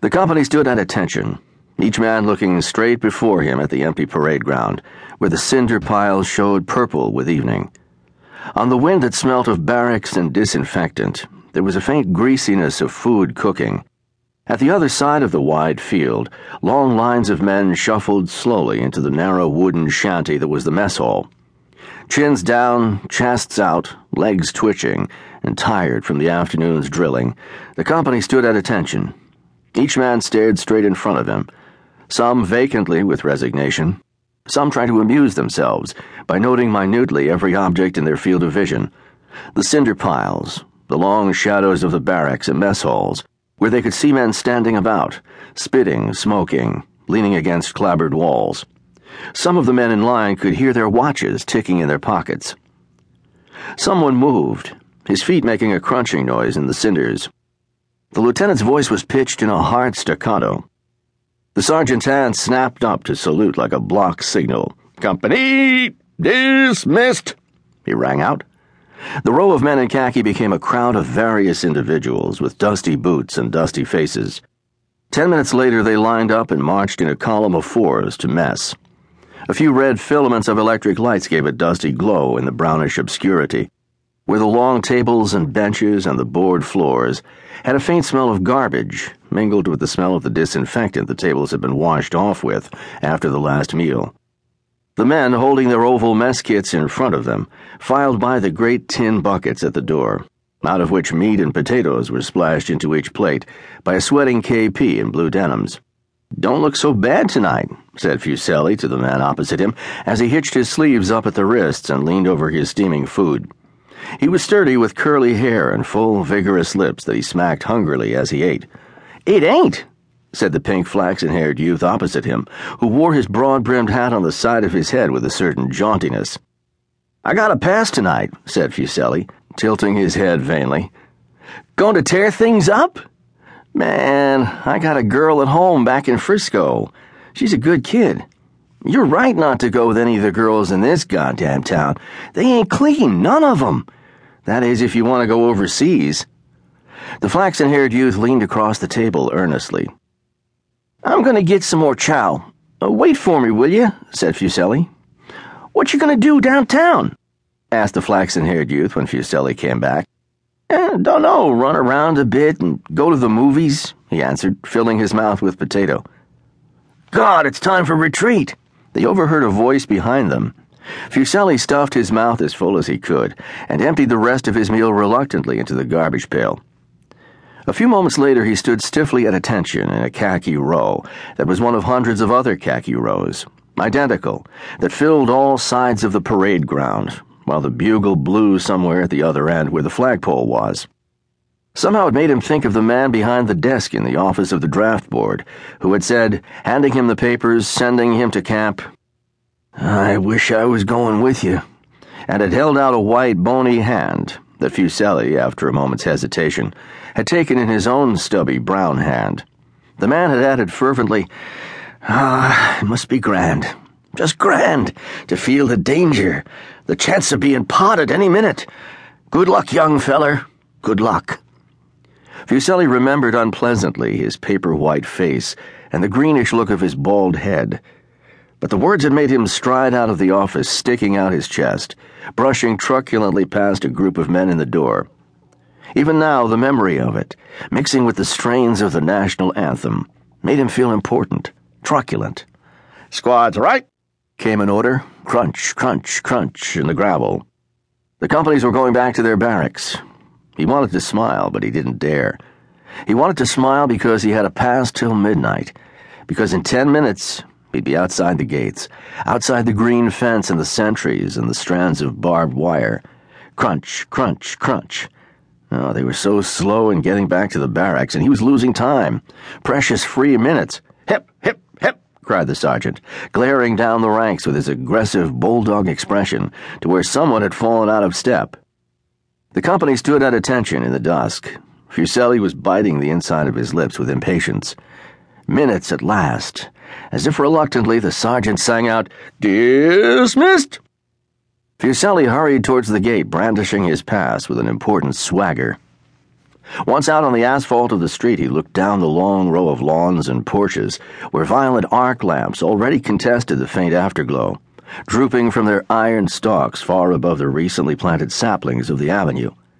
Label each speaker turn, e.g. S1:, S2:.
S1: The company stood at attention, each man looking straight before him at the empty parade ground, where the cinder piles showed purple with evening. On the wind that smelt of barracks and disinfectant, there was a faint greasiness of food cooking. At the other side of the wide field, long lines of men shuffled slowly into the narrow wooden shanty that was the mess hall. Chins down, chests out, legs twitching, and tired from the afternoon's drilling, the company stood at attention. Each man stared straight in front of him, some vacantly with resignation, some trying to amuse themselves by noting minutely every object in their field of vision the cinder piles, the long shadows of the barracks and mess halls where they could see men standing about, spitting, smoking, leaning against clapboard walls. Some of the men in line could hear their watches ticking in their pockets. Someone moved, his feet making a crunching noise in the cinders. The lieutenant's voice was pitched in a hard staccato. The sergeant's hand snapped up to salute like a block signal. Company dismissed, he rang out. The row of men in khaki became a crowd of various individuals with dusty boots and dusty faces. Ten minutes later, they lined up and marched in a column of fours to mess. A few red filaments of electric lights gave a dusty glow in the brownish obscurity, where the long tables and benches and the board floors had a faint smell of garbage mingled with the smell of the disinfectant the tables had been washed off with after the last meal. The men, holding their oval mess kits in front of them, filed by the great tin buckets at the door, out of which meat and potatoes were splashed into each plate by a sweating KP in blue denims. Don't look so bad tonight, said Fuselli to the man opposite him as he hitched his sleeves up at the wrists and leaned over his steaming food. He was sturdy with curly hair and full, vigorous lips that he smacked hungrily as he ate. It ain't, said the pink flaxen haired youth opposite him, who wore his broad brimmed hat on the side of his head with a certain jauntiness. I got a pass tonight, said Fuselli, tilting his head vainly. Going to tear things up? Man, I got a girl at home back in Frisco. She's a good kid. You're right not to go with any of the girls in this goddamn town. They ain't clean, none of them. That is, if you want to go overseas. The flaxen haired youth leaned across the table earnestly. I'm going to get some more chow. Uh, wait for me, will you? said Fuselli. What you going to do downtown? asked the flaxen haired youth when Fuselli came back. Eh, don't know, run around a bit and go to the movies, he answered, filling his mouth with potato. God, it's time for retreat. They overheard a voice behind them. Fuselli stuffed his mouth as full as he could and emptied the rest of his meal reluctantly into the garbage pail. A few moments later, he stood stiffly at attention in a khaki row that was one of hundreds of other khaki rows, identical, that filled all sides of the parade ground, while the bugle blew somewhere at the other end where the flagpole was. Somehow it made him think of the man behind the desk in the office of the draft board, who had said, handing him the papers, sending him to camp, I wish I was going with you, and had held out a white, bony hand that Fuselli, after a moment's hesitation, had taken in his own stubby brown hand. The man had added fervently, Ah, it must be grand, just grand, to feel the danger, the chance of being potted any minute. Good luck, young feller, good luck. Fuselli remembered unpleasantly his paper white face and the greenish look of his bald head. But the words had made him stride out of the office, sticking out his chest, brushing truculently past a group of men in the door. Even now, the memory of it, mixing with the strains of the national anthem, made him feel important, truculent. Squads right, came an order. Crunch, crunch, crunch in the gravel. The companies were going back to their barracks. He wanted to smile, but he didn't dare. He wanted to smile because he had a pass till midnight, because in ten minutes He'd be outside the gates, outside the green fence and the sentries and the strands of barbed wire. Crunch, crunch, crunch. Oh, they were so slow in getting back to the barracks, and he was losing time. Precious free minutes. Hip, hip, hip, cried the sergeant, glaring down the ranks with his aggressive bulldog expression to where someone had fallen out of step. The company stood at attention in the dusk. Fuselli was biting the inside of his lips with impatience. Minutes at last as if reluctantly, the sergeant sang out, Dismissed! Fuselli hurried towards the gate, brandishing his pass with an important swagger. Once out on the asphalt of the street, he looked down the long row of lawns and porches where violet arc lamps already contested the faint afterglow, drooping from their iron stalks far above the recently planted saplings of the avenue.